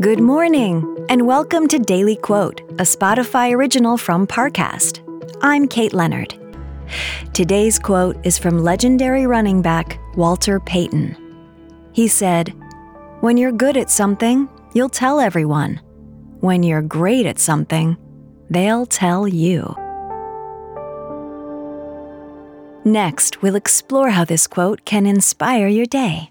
Good morning, and welcome to Daily Quote, a Spotify original from Parcast. I'm Kate Leonard. Today's quote is from legendary running back Walter Payton. He said, When you're good at something, you'll tell everyone. When you're great at something, they'll tell you. Next, we'll explore how this quote can inspire your day.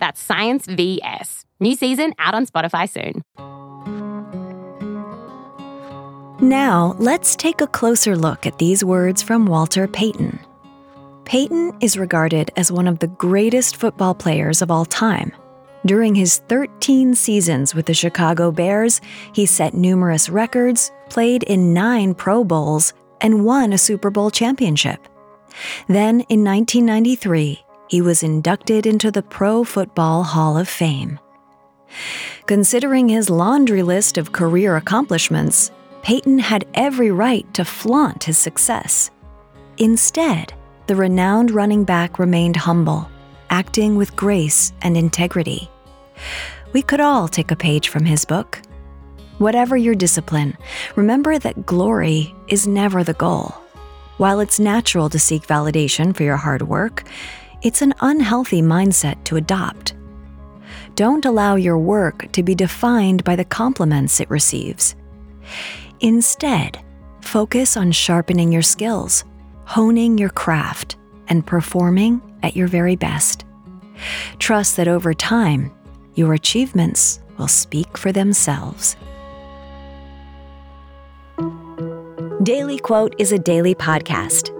That's Science VS. New season out on Spotify soon. Now, let's take a closer look at these words from Walter Payton. Payton is regarded as one of the greatest football players of all time. During his 13 seasons with the Chicago Bears, he set numerous records, played in nine Pro Bowls, and won a Super Bowl championship. Then, in 1993, he was inducted into the Pro Football Hall of Fame. Considering his laundry list of career accomplishments, Payton had every right to flaunt his success. Instead, the renowned running back remained humble, acting with grace and integrity. We could all take a page from his book. Whatever your discipline, remember that glory is never the goal. While it's natural to seek validation for your hard work, it's an unhealthy mindset to adopt. Don't allow your work to be defined by the compliments it receives. Instead, focus on sharpening your skills, honing your craft, and performing at your very best. Trust that over time, your achievements will speak for themselves. Daily Quote is a daily podcast.